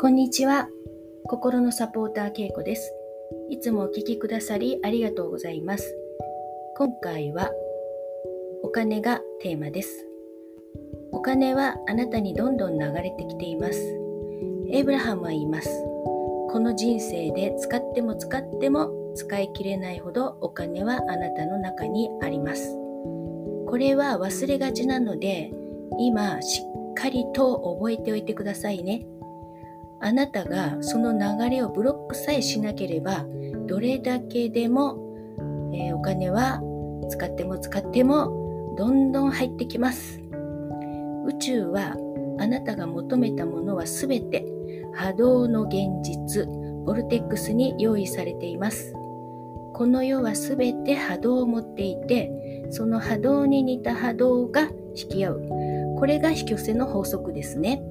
こんにちは。心のサポーターけいこです。いつもお聞きくださりありがとうございます。今回はお金がテーマです。お金はあなたにどんどん流れてきています。エイブラハムは言います。この人生で使っても使っても使い切れないほどお金はあなたの中にあります。これは忘れがちなので今しっかりと覚えておいてくださいね。あなたがその流れをブロックさえしなければどれだけでも、えー、お金は使っても使ってもどんどん入ってきます。宇宙はあなたが求めたものはすべて波動の現実、ボルテックスに用意されています。この世はすべて波動を持っていて、その波動に似た波動が引き合う。これが引き寄せの法則ですね。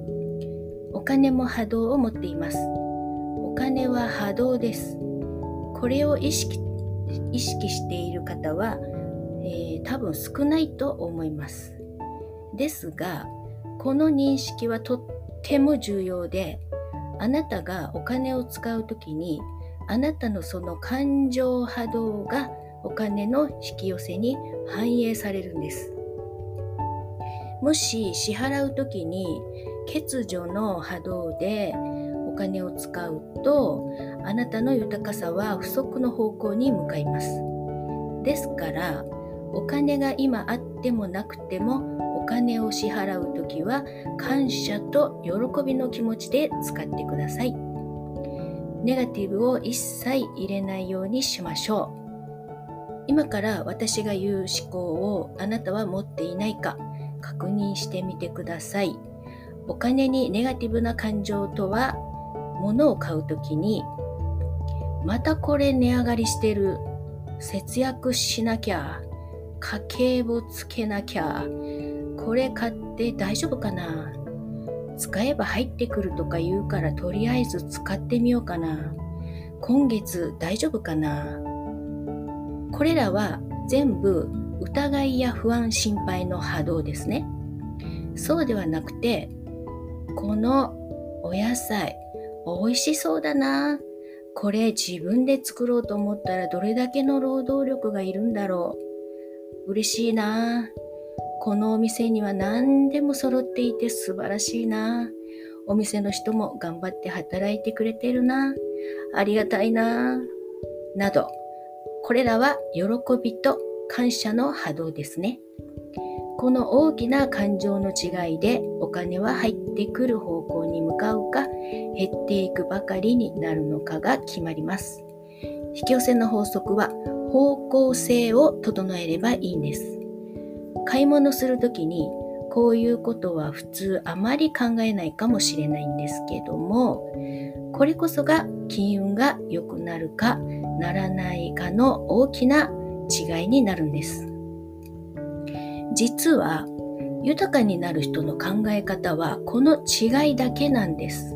お金も波動を持っています。お金は波動です。これを意識意識している方は、えー、多分少ないと思います。ですが、この認識はとっても重要で、あなたがお金を使うときに、あなたのその感情波動がお金の引き寄せに反映されるんです。もし支払うときに欠如の波動でお金を使うとあなたの豊かさは不足の方向に向かいます。ですからお金が今あってもなくてもお金を支払う時は感謝と喜びの気持ちで使ってください。ネガティブを一切入れないようにしましょう。今から私が言う思考をあなたは持っていないか確認してみてください。お金にネガティブな感情とは、物を買うときに、またこれ値上がりしてる。節約しなきゃ。家計簿つけなきゃ。これ買って大丈夫かな使えば入ってくるとか言うからとりあえず使ってみようかな。今月大丈夫かなこれらは全部疑いや不安心配の波動ですね。そうではなくてこのお野菜美味しそうだな。これ自分で作ろうと思ったらどれだけの労働力がいるんだろう。嬉しいな。このお店には何でも揃っていて素晴らしいな。お店の人も頑張って働いてくれてるな。ありがたいな。などこれらは喜びと感謝の波動ですね。この大きな感情の違いでお金は入ってくる方向に向かうか減っていくばかりになるのかが決まります。引き寄せの法則は方向性を整えればいいんです。買い物するときにこういうことは普通あまり考えないかもしれないんですけどもこれこそが金運が良くなるかならないかの大きな違いになるんです。実は豊かになる人の考え方はこの違いだけなんです。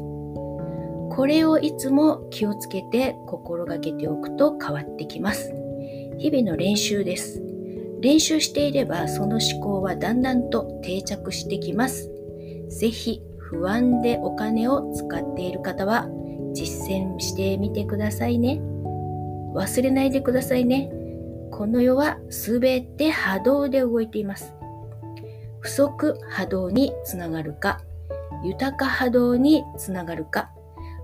これをいつも気をつけて心がけておくと変わってきます。日々の練習です。練習していればその思考はだんだんと定着してきます。ぜひ不安でお金を使っている方は実践してみてくださいね。忘れないでくださいね。この世はすべて波動で動いています。不足波動につながるか、豊か波動につながるか、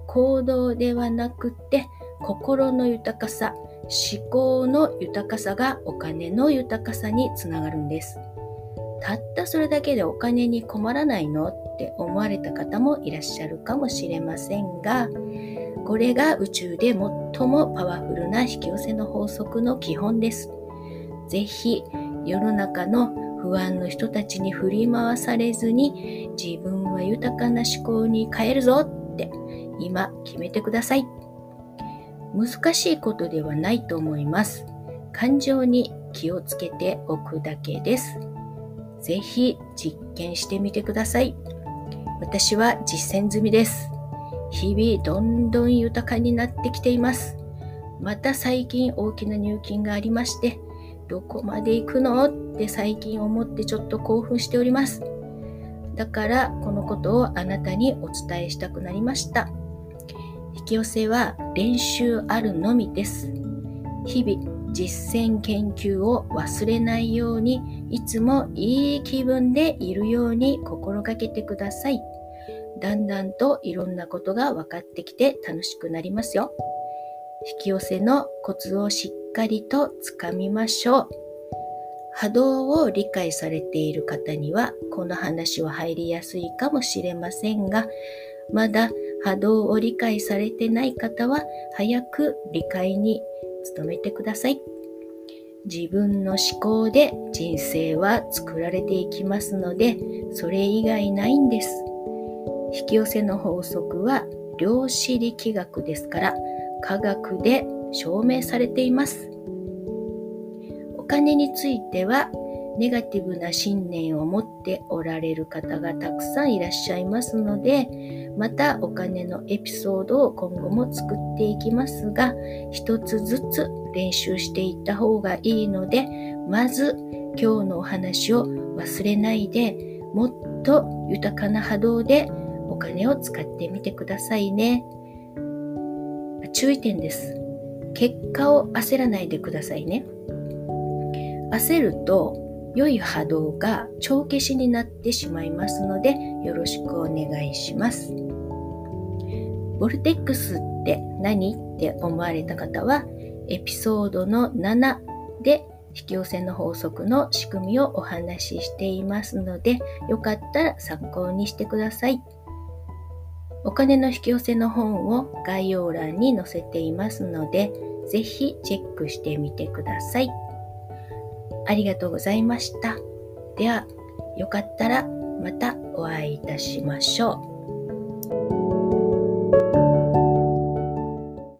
行動ではなくて心の豊かさ、思考の豊かさがお金の豊かさにつながるんです。たったそれだけでお金に困らないのって思われた方もいらっしゃるかもしれませんが、これが宇宙で最もパワフルな引き寄せの法則の基本です。ぜひ世の中の不安の人たちに振り回されずに自分は豊かな思考に変えるぞって今決めてください。難しいことではないと思います。感情に気をつけておくだけです。ぜひ実験してみてください。私は実践済みです。日々どんどん豊かになってきています。また最近大きな入金がありまして、どこまで行くの？って最近思ってちょっと興奮しております。だからこのことをあなたにお伝えしたくなりました。引き寄せは練習あるのみです。日々実践研究を忘れないようにいつもいい気分でいるように心がけてください。だんだんといろんなことが分かってきて楽しくなりますよ。引き寄せのコツをしっかりとつかみましょう。波動を理解されている方にはこの話は入りやすいかもしれませんが、まだ波動を理解されてない方は早く理解に努めてください。自分の思考で人生は作られていきますので、それ以外ないんです。引き寄せの法則は量子力学ですから、科学で証明されています。お金については、ネガティブな信念を持っておられる方がたくさんいらっしゃいますので、またお金のエピソードを今後も作っていきますが、一つずつ練習していった方がいいので、まず今日のお話を忘れないで、もっと豊かな波動でお金を使ってみてくださいね。注意点です。結果を焦らないでくださいね。焦ると良い波動が帳消しになってしまいますのでよろしくお願いします。ボルテックスって何って思われた方はエピソードの7で引き寄せの法則の仕組みをお話ししていますのでよかったら参考にしてください。お金の引き寄せの本を概要欄に載せていますのでぜひチェックしてみてください。ありがとうございました。では、よかったらまたお会いいたしましょう。